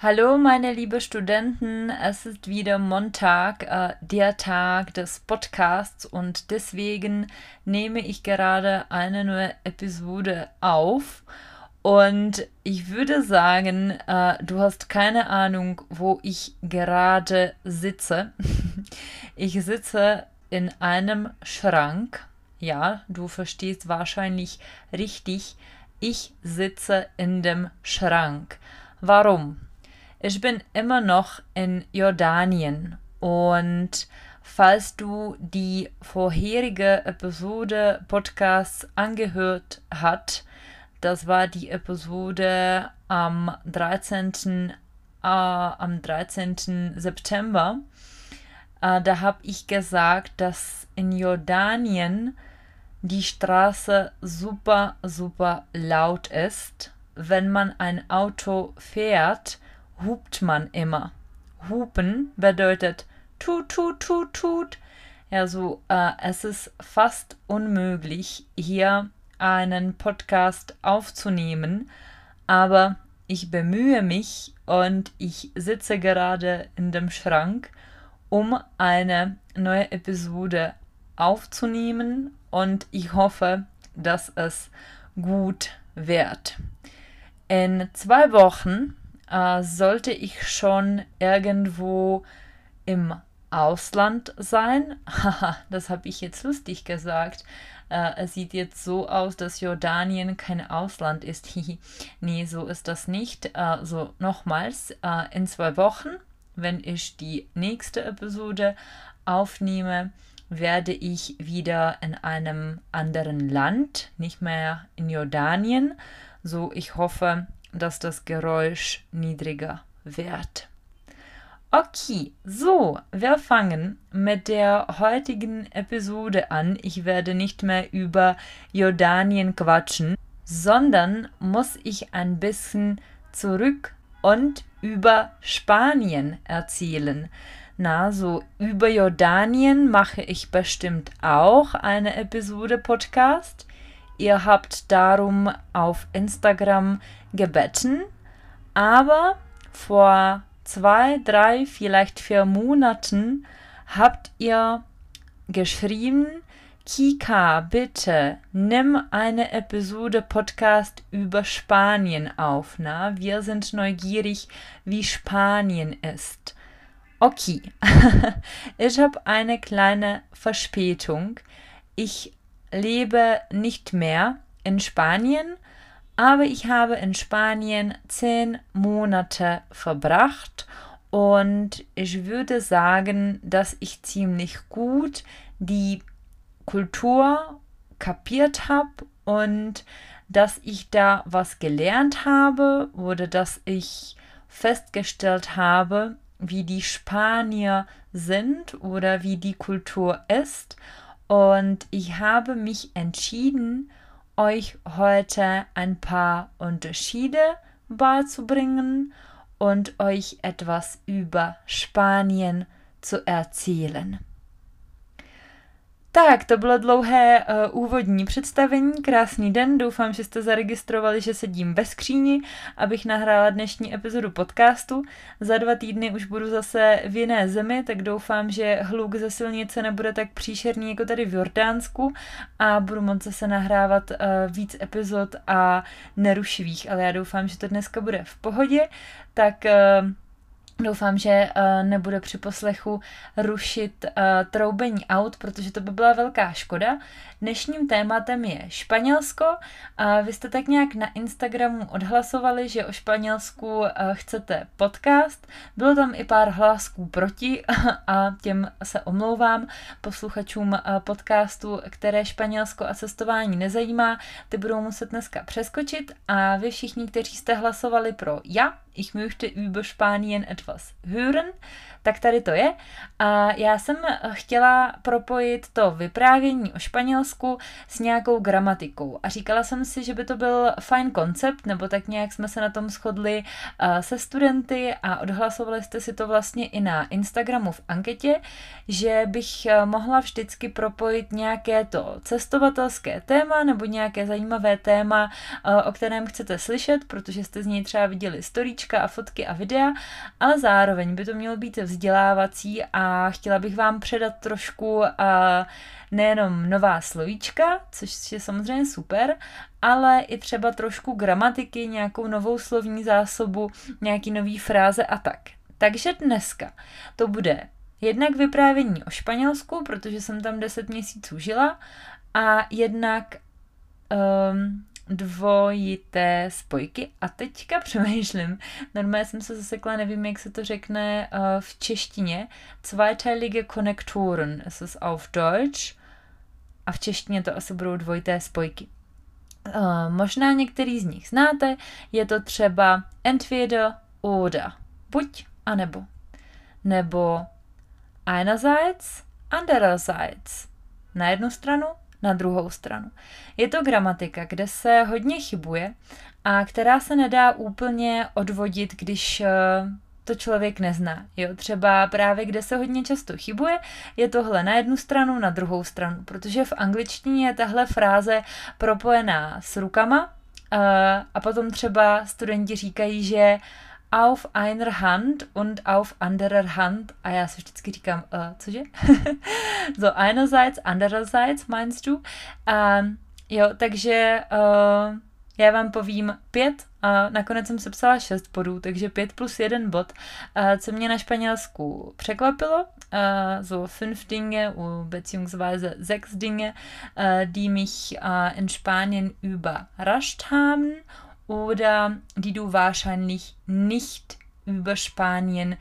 Hallo meine liebe Studenten, es ist wieder Montag, äh, der Tag des Podcasts und deswegen nehme ich gerade eine neue Episode auf. Und ich würde sagen, äh, du hast keine Ahnung, wo ich gerade sitze. ich sitze in einem Schrank. Ja, du verstehst wahrscheinlich richtig. Ich sitze in dem Schrank. Warum? Ich bin immer noch in Jordanien und falls du die vorherige Episode Podcasts angehört hast, das war die Episode am 13. Äh, am 13. September. Äh, da habe ich gesagt, dass in Jordanien die Straße super, super laut ist. Wenn man ein Auto fährt, hupt man immer. Hupen bedeutet tut, tut, tut, tut. Also äh, es ist fast unmöglich, hier einen Podcast aufzunehmen, aber ich bemühe mich und ich sitze gerade in dem Schrank, um eine neue Episode aufzunehmen und ich hoffe, dass es gut wird. In zwei Wochen äh, sollte ich schon irgendwo im Ausland sein. Haha, das habe ich jetzt lustig gesagt. Äh, es sieht jetzt so aus, dass Jordanien kein Ausland ist. nee, so ist das nicht. Äh, so nochmals, äh, in zwei Wochen, wenn ich die nächste Episode aufnehme, werde ich wieder in einem anderen Land, nicht mehr in Jordanien. So, ich hoffe, dass das Geräusch niedriger wird. Okay, so, wir fangen mit der heutigen Episode an. Ich werde nicht mehr über Jordanien quatschen, sondern muss ich ein bisschen zurück und über Spanien erzählen. Na, so über Jordanien mache ich bestimmt auch eine Episode Podcast. Ihr habt darum auf Instagram gebeten, aber vor zwei, drei, vielleicht vier Monaten habt ihr geschrieben, Kika, bitte nimm eine Episode Podcast über Spanien auf. Na, wir sind neugierig, wie Spanien ist. Okay, ich habe eine kleine Verspätung. Ich lebe nicht mehr in Spanien, aber ich habe in Spanien zehn Monate verbracht und ich würde sagen, dass ich ziemlich gut die Kultur kapiert habe und dass ich da was gelernt habe oder dass ich festgestellt habe, wie die Spanier sind oder wie die Kultur ist. Und ich habe mich entschieden, euch heute ein paar Unterschiede beizubringen und euch etwas über Spanien zu erzählen. Tak, to bylo dlouhé uh, úvodní představení. Krásný den, doufám, že jste zaregistrovali, že sedím ve skříni, abych nahrála dnešní epizodu podcastu. Za dva týdny už budu zase v jiné zemi, tak doufám, že hluk ze silnice nebude tak příšerný jako tady v Jordánsku a budu moct zase nahrávat uh, víc epizod a nerušivých, ale já doufám, že to dneska bude v pohodě. Tak uh, Doufám, že uh, nebude při poslechu rušit uh, troubení aut, protože to by byla velká škoda. Dnešním tématem je Španělsko. Uh, vy jste tak nějak na Instagramu odhlasovali, že o Španělsku uh, chcete podcast. Bylo tam i pár hlasků proti a těm se omlouvám posluchačům uh, podcastu, které Španělsko a cestování nezajímá. Ty budou muset dneska přeskočit a vy všichni, kteří jste hlasovali pro ja, ich möchte über Spanien etwas hören, tak tady to je. A já jsem chtěla propojit to vyprávění o Španělsku s nějakou gramatikou. A říkala jsem si, že by to byl fajn koncept, nebo tak nějak jsme se na tom shodli se studenty a odhlasovali jste si to vlastně i na Instagramu v anketě, že bych mohla vždycky propojit nějaké to cestovatelské téma nebo nějaké zajímavé téma, o kterém chcete slyšet, protože jste z něj třeba viděli storíčka a fotky a videa, ale zároveň by to mělo být vzdělávací a chtěla bych vám předat trošku nejenom nová slovíčka, což je samozřejmě super, ale i třeba trošku gramatiky, nějakou novou slovní zásobu, nějaký nový fráze a tak. Takže dneska to bude jednak vyprávění o Španělsku, protože jsem tam 10 měsíců žila, a jednak um, dvojité spojky. A teďka přemýšlím, normálně jsem se zasekla, nevím, jak se to řekne uh, v češtině. Zweiteilige Konnektoren ist es auf Deutsch. A v češtině to asi budou dvojité spojky. Uh, možná některý z nich znáte, je to třeba entweder oder, buď a nebo. Nebo einerseits, andererseits. Na jednu stranu, na druhou stranu. Je to gramatika, kde se hodně chybuje a která se nedá úplně odvodit, když eh, to člověk nezná. Jo, třeba právě kde se hodně často chybuje, je tohle na jednu stranu, na druhou stranu, protože v angličtině je tahle fráze propojená s rukama uh, a potom třeba studenti říkají, že auf einer Hand und auf anderer Hand. A já si vždycky říkám, uh, cože? so einerseits, andererseits meinst du? Uh, jo, takže uh, já vám povím pět a nakonec jsem se psala šest bodů, takže pět plus jeden bod, uh, co mě na Španělsku překvapilo, uh, so fünf Dinge, beziehungsweise sechs Dinge, uh, die mich uh, in Spanien überrascht haben oder die du wahrscheinlich nicht über Spanien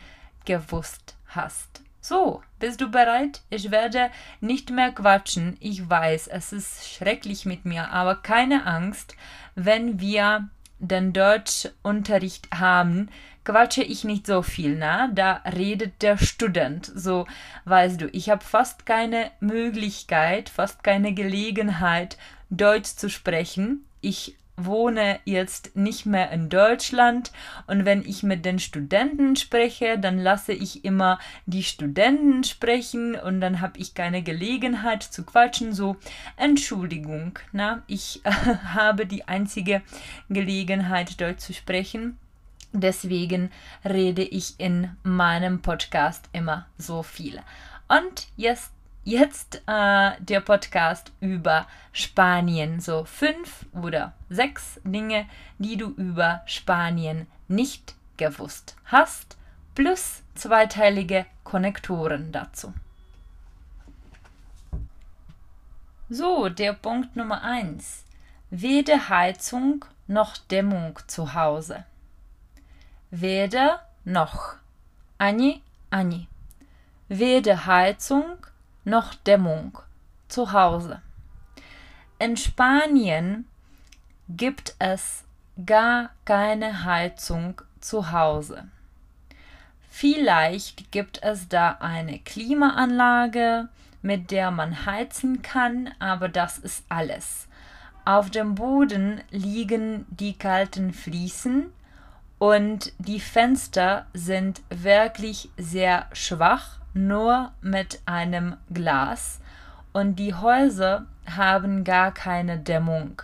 gewusst hast. So, bist du bereit? Ich werde nicht mehr quatschen. Ich weiß, es ist schrecklich mit mir, aber keine Angst, wenn wir den Deutschunterricht haben, quatsche ich nicht so viel, na? Da redet der Student. So, weißt du, ich habe fast keine Möglichkeit, fast keine Gelegenheit, Deutsch zu sprechen. Ich wohne jetzt nicht mehr in Deutschland und wenn ich mit den Studenten spreche, dann lasse ich immer die Studenten sprechen und dann habe ich keine Gelegenheit zu quatschen. So, Entschuldigung, na, ich äh, habe die einzige Gelegenheit, Deutsch zu sprechen. Deswegen rede ich in meinem Podcast immer so viel. Und jetzt jetzt äh, der Podcast über Spanien. So fünf oder sechs Dinge, die du über Spanien nicht gewusst hast, plus zweiteilige Konnektoren dazu. So, der Punkt Nummer eins: Weder Heizung noch Dämmung zu Hause. Weder noch. Ani, ani. Weder Heizung noch Dämmung zu Hause. In Spanien gibt es gar keine Heizung zu Hause. Vielleicht gibt es da eine Klimaanlage, mit der man heizen kann, aber das ist alles. Auf dem Boden liegen die kalten Fliesen und die Fenster sind wirklich sehr schwach nur mit einem Glas und die Häuser haben gar keine Dämmung.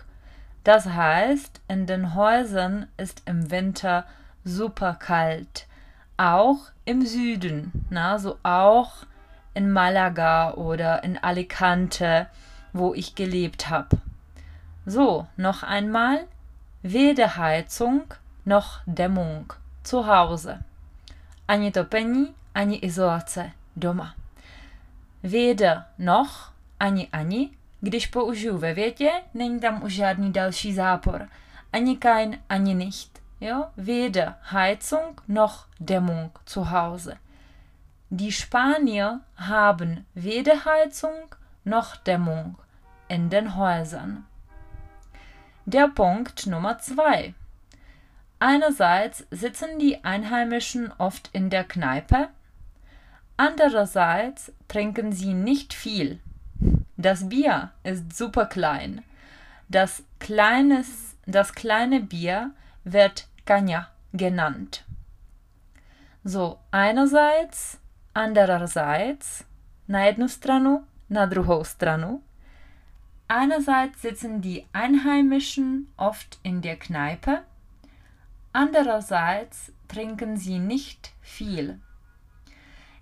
Das heißt, in den Häusern ist im Winter super kalt. Auch im Süden, na, so auch in Malaga oder in Alicante, wo ich gelebt habe. So, noch einmal, weder Heizung noch Dämmung zu Hause. Ani topení, ani izolace doma. Weder noch ani ani, když použiju ve větě, není tam už žádný další zápor. Ani kein, ani nicht. Jo? Weder Heizung noch Dämmung zu Hause. Die Spanier haben weder Heizung noch Dämmung in den Häusern. Der Punkt Nummer zwei. Einerseits sitzen die Einheimischen oft in der Kneipe, andererseits trinken sie nicht viel. Das Bier ist super klein. Das, kleines, das kleine Bier wird Kanya genannt. So, einerseits, andererseits, на одну страну, на другую страну. Einerseits sitzen die Einheimischen oft in der Kneipe, andererseits trinken sie nicht viel.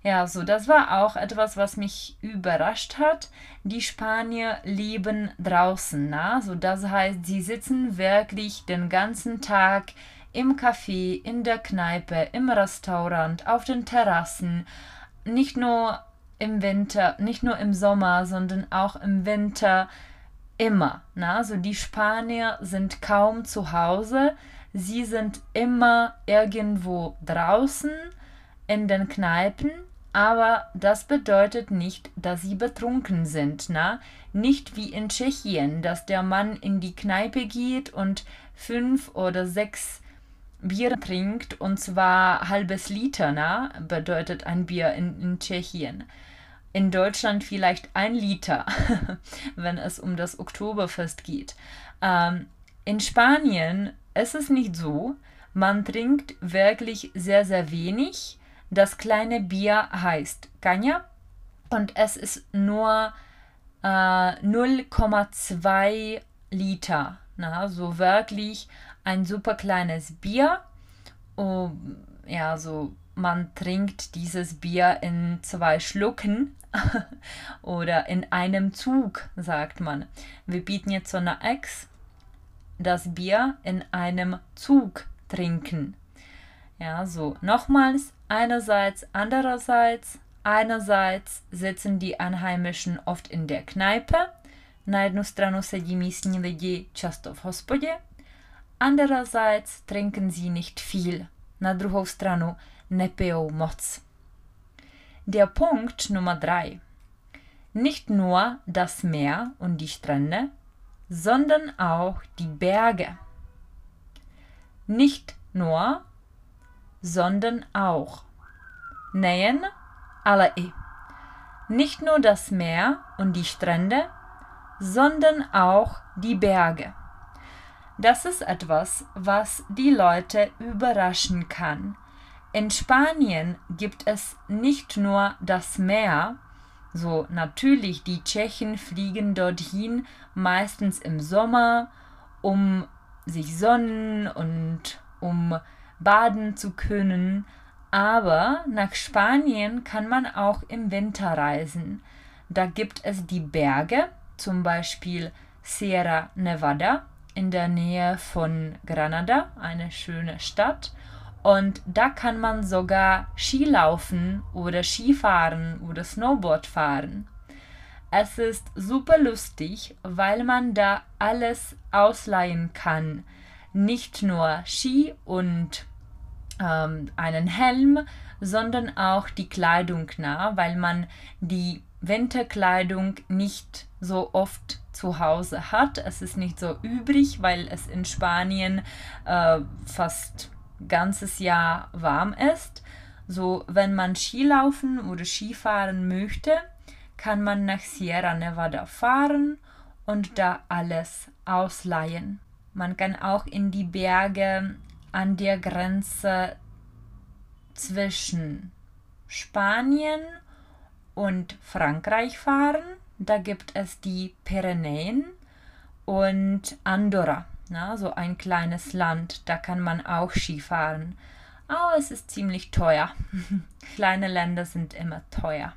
Ja, so das war auch etwas, was mich überrascht hat. Die Spanier leben draußen, na? So das heißt, sie sitzen wirklich den ganzen Tag im Café, in der Kneipe, im Restaurant, auf den Terrassen. Nicht nur im Winter, nicht nur im Sommer, sondern auch im Winter immer. Na? Also die Spanier sind kaum zu Hause, sie sind immer irgendwo draußen in den Kneipen, aber das bedeutet nicht, dass sie betrunken sind. Na? Nicht wie in Tschechien, dass der Mann in die Kneipe geht und fünf oder sechs Bier trinkt und zwar halbes Liter, na? bedeutet ein Bier in, in Tschechien in Deutschland vielleicht ein Liter, wenn es um das Oktoberfest geht. Ähm, in Spanien ist es nicht so. Man trinkt wirklich sehr, sehr wenig. Das kleine Bier heißt Caña und es ist nur äh, 0,2 Liter. Na, so wirklich ein super kleines Bier. Oh, ja, so man trinkt dieses Bier in zwei Schlucken oder in einem Zug, sagt man. Wir bieten jetzt so eine Ex das Bier in einem Zug trinken. Ja, so nochmals, einerseits, andererseits, einerseits sitzen die Einheimischen oft in der Kneipe, na jednu stranu sedí místní lidi často v hospodě, andererseits trinken sie nicht viel, na druhou stranu nepijou moc. Der Punkt Nummer drei. Nicht nur das Meer und die Strände, sondern auch die Berge. Nicht nur, sondern auch. Nähen alle. Nicht nur das Meer und die Strände, sondern auch die Berge. Das ist etwas, was die Leute überraschen kann, in Spanien gibt es nicht nur das Meer, so natürlich die Tschechen fliegen dorthin meistens im Sommer, um sich sonnen und um baden zu können, aber nach Spanien kann man auch im Winter reisen. Da gibt es die Berge, zum Beispiel Sierra Nevada in der Nähe von Granada, eine schöne Stadt. Und da kann man sogar Skilaufen oder Skifahren oder Snowboard fahren. Es ist super lustig, weil man da alles ausleihen kann. Nicht nur Ski und ähm, einen Helm, sondern auch die Kleidung, na, weil man die Winterkleidung nicht so oft zu Hause hat. Es ist nicht so übrig, weil es in Spanien äh, fast ganzes Jahr warm ist. So, wenn man Skilaufen oder Skifahren möchte, kann man nach Sierra Nevada fahren und da alles ausleihen. Man kann auch in die Berge an der Grenze zwischen Spanien und Frankreich fahren. Da gibt es die Pyrenäen und Andorra. Na, so ein kleines Land, da kann man auch Skifahren. Aber es ist ziemlich teuer. Kleine Länder sind immer teuer.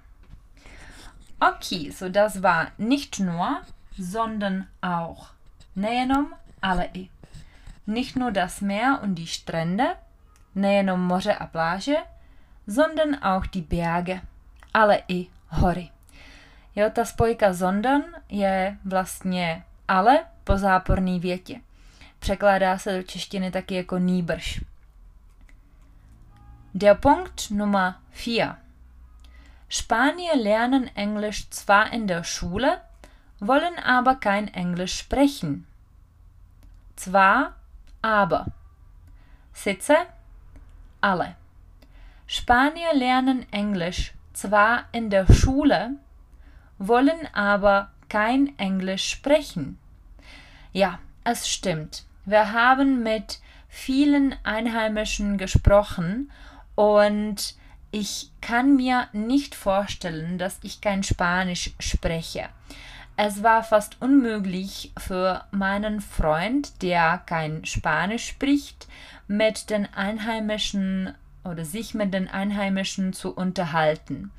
Okay, so das war nicht nur, sondern auch. Nejenom, ale i. Nicht nur das Meer und die Strände, nejenom moře a pláže, sondern auch die Berge, ale i hory. Jo, ta spojka sondern je vlastně ale po záporné větě. Překládá se do češtiny taky jako nýbrž. Der Punkt Nummer 4. Spanier lernen Englisch zwar in der Schule, wollen aber kein Englisch sprechen. Zwar, aber. Sice alle. Spanier lernen Englisch zwar in der Schule, wollen aber kein Englisch sprechen. Ja, es stimmt. Wir haben mit vielen Einheimischen gesprochen und ich kann mir nicht vorstellen, dass ich kein Spanisch spreche. Es war fast unmöglich für meinen Freund, der kein Spanisch spricht, mit den Einheimischen oder sich mit den Einheimischen zu unterhalten.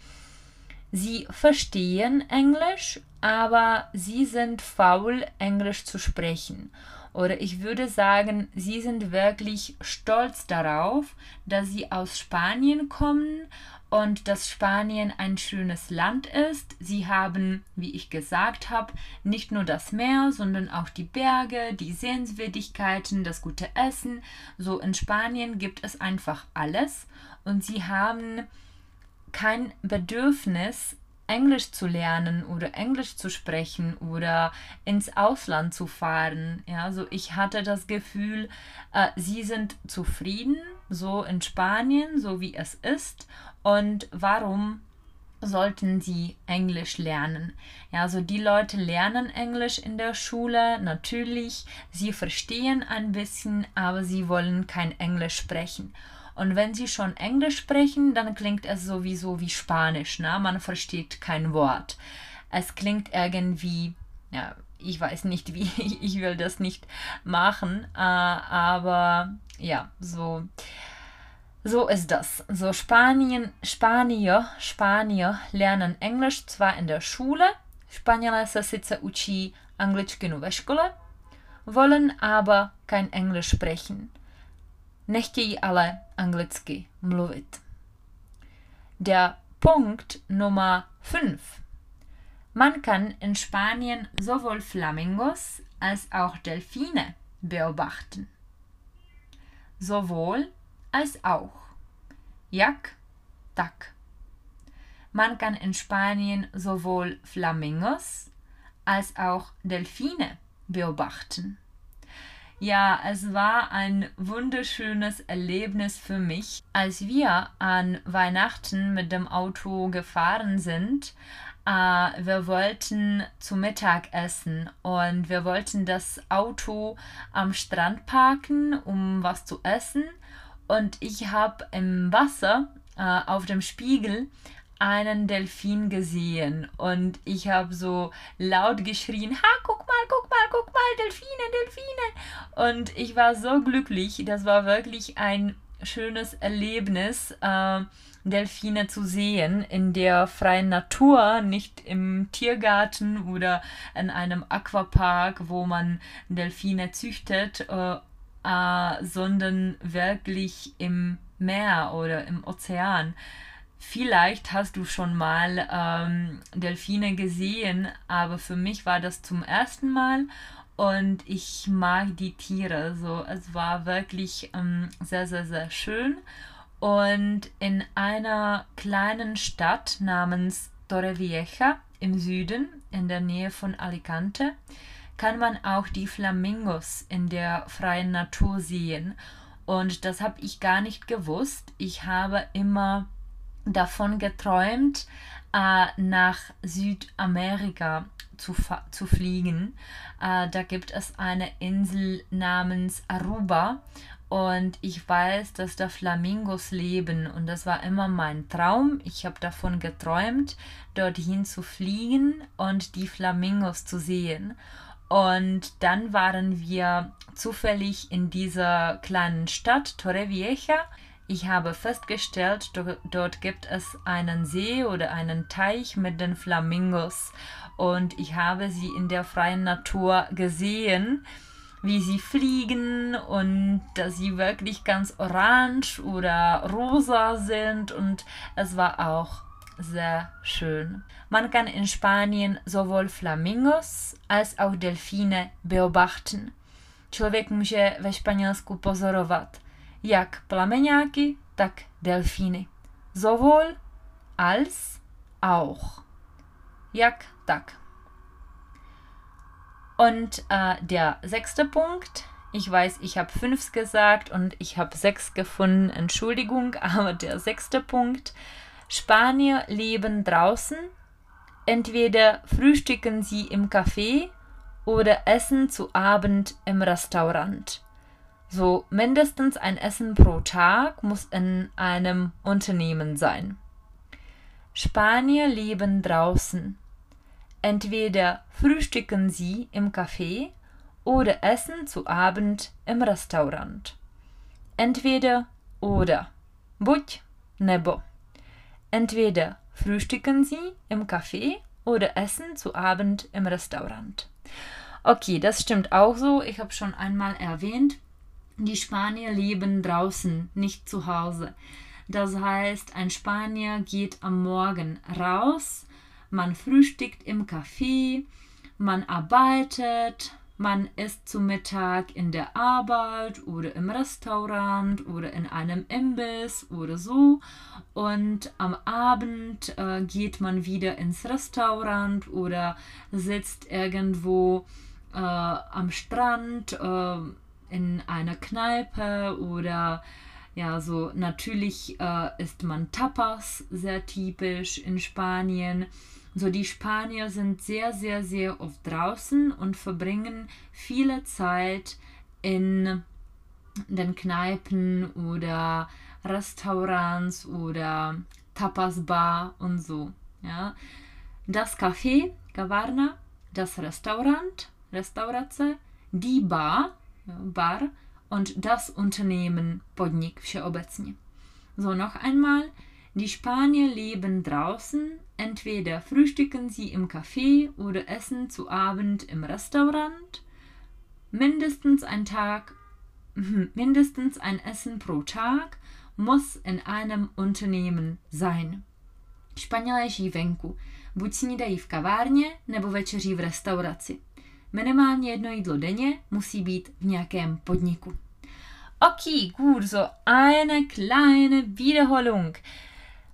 Sie verstehen Englisch, aber sie sind faul, Englisch zu sprechen. Oder ich würde sagen, sie sind wirklich stolz darauf, dass sie aus Spanien kommen und dass Spanien ein schönes Land ist. Sie haben, wie ich gesagt habe, nicht nur das Meer, sondern auch die Berge, die Sehenswürdigkeiten, das gute Essen. So in Spanien gibt es einfach alles und sie haben kein Bedürfnis, Englisch zu lernen oder Englisch zu sprechen oder ins Ausland zu fahren. Ja, also ich hatte das Gefühl, äh, sie sind zufrieden, so in Spanien, so wie es ist. Und warum sollten sie Englisch lernen? Ja, also die Leute lernen Englisch in der Schule, natürlich, sie verstehen ein bisschen, aber sie wollen kein Englisch sprechen. Und wenn sie schon Englisch sprechen, dann klingt es sowieso wie Spanisch. Ne? Man versteht kein Wort. Es klingt irgendwie, ja, ich weiß nicht wie, ich will das nicht machen, äh, aber ja, so. So ist das. So Spanien, Spanier, Spanier lernen Englisch zwar in der Schule, Španělé se sice učí angličtinu ve škole, wollen aber kein Englisch sprechen. Nechtějí ale anglicky mluvit. Der Punkt Nummer 5. Man kann in Spanien sowohl Flamingos als auch Delfine beobachten. Sowohl als auch. Jak, tak. Man kann in Spanien sowohl Flamingos als auch Delfine beobachten. Ja, es war ein wunderschönes Erlebnis für mich. Als wir an Weihnachten mit dem Auto gefahren sind, äh, wir wollten zu Mittag essen und wir wollten das Auto am Strand parken, um was zu essen. Und ich habe im Wasser äh, auf dem Spiegel einen Delfin gesehen und ich habe so laut geschrien, ha, guck mal, guck mal, guck mal, Delfine, Delfine. Und ich war so glücklich, das war wirklich ein schönes Erlebnis, äh, Delfine zu sehen in der freien Natur, nicht im Tiergarten oder in einem Aquapark, wo man Delfine züchtet, äh, äh, sondern wirklich im Meer oder im Ozean. Vielleicht hast du schon mal ähm, Delfine gesehen, aber für mich war das zum ersten Mal und ich mag die Tiere. So, es war wirklich ähm, sehr, sehr, sehr schön. Und in einer kleinen Stadt namens Torrevieja im Süden, in der Nähe von Alicante, kann man auch die Flamingos in der freien Natur sehen. Und das habe ich gar nicht gewusst. Ich habe immer davon geträumt, äh, nach Südamerika zu, zu fliegen. Äh, da gibt es eine Insel namens Aruba und ich weiß, dass da Flamingos leben und das war immer mein Traum. Ich habe davon geträumt, dorthin zu fliegen und die Flamingos zu sehen. Und dann waren wir zufällig in dieser kleinen Stadt Torrevieja ich habe festgestellt, dort gibt es einen See oder einen Teich mit den Flamingos und ich habe sie in der freien Natur gesehen, wie sie fliegen und dass sie wirklich ganz orange oder rosa sind und es war auch sehr schön. Man kann in Spanien sowohl Flamingos als auch Delfine beobachten. Člověk může ve Španělsku pozorovat jak plameňáky, tak delfíny. Sowohl als auch. Jak tak. Und äh, der sechste Punkt, Ich weiß, ich habe fünf gesagt und ich habe sechs gefunden. Entschuldigung, aber der sechste Punkt. Spanier leben draußen. Entweder frühstücken sie im Café oder essen zu Abend im Restaurant. So mindestens ein Essen pro Tag muss in einem Unternehmen sein. Spanier leben draußen. Entweder frühstücken sie im Café oder essen zu Abend im Restaurant. Entweder oder. Buď nebo. Entweder frühstücken sie im Café oder essen zu Abend im Restaurant. Okay, das stimmt auch so. Ich habe schon einmal erwähnt, die Spanier leben draußen, nicht zu Hause. Das heißt, ein Spanier geht am Morgen raus, man frühstückt im Café, man arbeitet, man isst zu Mittag in der Arbeit oder im Restaurant oder in einem Imbiss oder so. Und am Abend äh, geht man wieder ins Restaurant oder sitzt irgendwo äh, am Strand äh, in einer Kneipe oder ja, so natürlich äh, isst man Tapas, sehr typisch in Spanien. So, die Spanier sind sehr, sehr, sehr oft draußen und verbringen viele Zeit in den Kneipen oder Restaurants oder Tapas-Bar und so. Ja. Das Café, Gavarna, das Restaurant, Restaurace, die Bar, Bar und das Unternehmen Podnik všeobecně. So, noch einmal. Die Spanier leben draußen, entweder frühstücken sie im Café oder essen zu Abend im Restaurant. Mindestens ein Tag, mindestens ein Essen pro Tag muss in einem Unternehmen sein. Španělé žijí venku, buď snídají v kavárně nebo večeří v restauraci. Minimálně jedno jídlo denně musí být v nějakém podniku. Okay, gut, so eine kleine Wiederholung.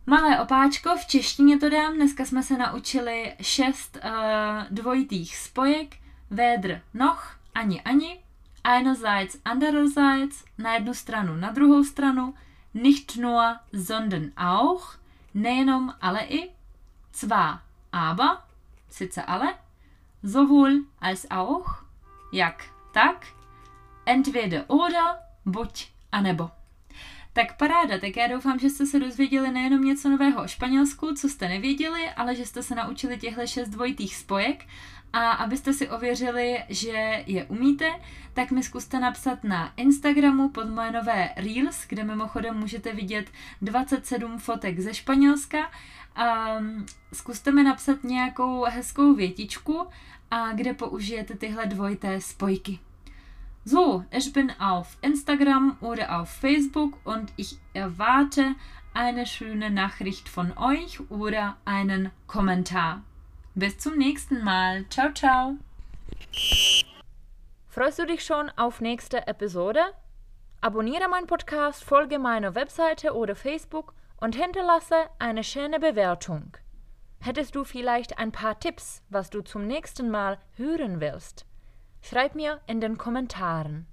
Malé opáčko, v češtině to dám, dneska jsme se naučili šest uh, dvojitých spojek, védr, noch, ani, ani, einerseits, andererseits, na jednu stranu, na druhou stranu, nicht nur, sondern auch, nejenom, ale i, zwar, aber, sice ale, sowohl als auch, jak, tak, entweder oder, buď a nebo. Tak paráda, tak já doufám, že jste se dozvěděli nejenom něco nového o Španělsku, co jste nevěděli, ale že jste se naučili těchto šest dvojitých spojek a abyste si ověřili, že je umíte, tak mi zkuste napsat na Instagramu pod moje nové Reels, kde mimochodem můžete vidět 27 fotek ze Španělska. Um, zkuste mi napsat nějakou hezkou větičku, a kde použijete tyhle dvojité spojky. So, ich bin auf Instagram oder auf Facebook und ich erwarte eine schöne Nachricht von euch oder einen Kommentar. Bis zum nächsten Mal. Ciao, ciao. Freust du dich schon auf nächste Episode? Abonniere meinen Podcast, folge meiner Webseite oder Facebook und hinterlasse eine schöne Bewertung. Hättest du vielleicht ein paar Tipps, was du zum nächsten Mal hören willst? Schreib mir in den Kommentaren.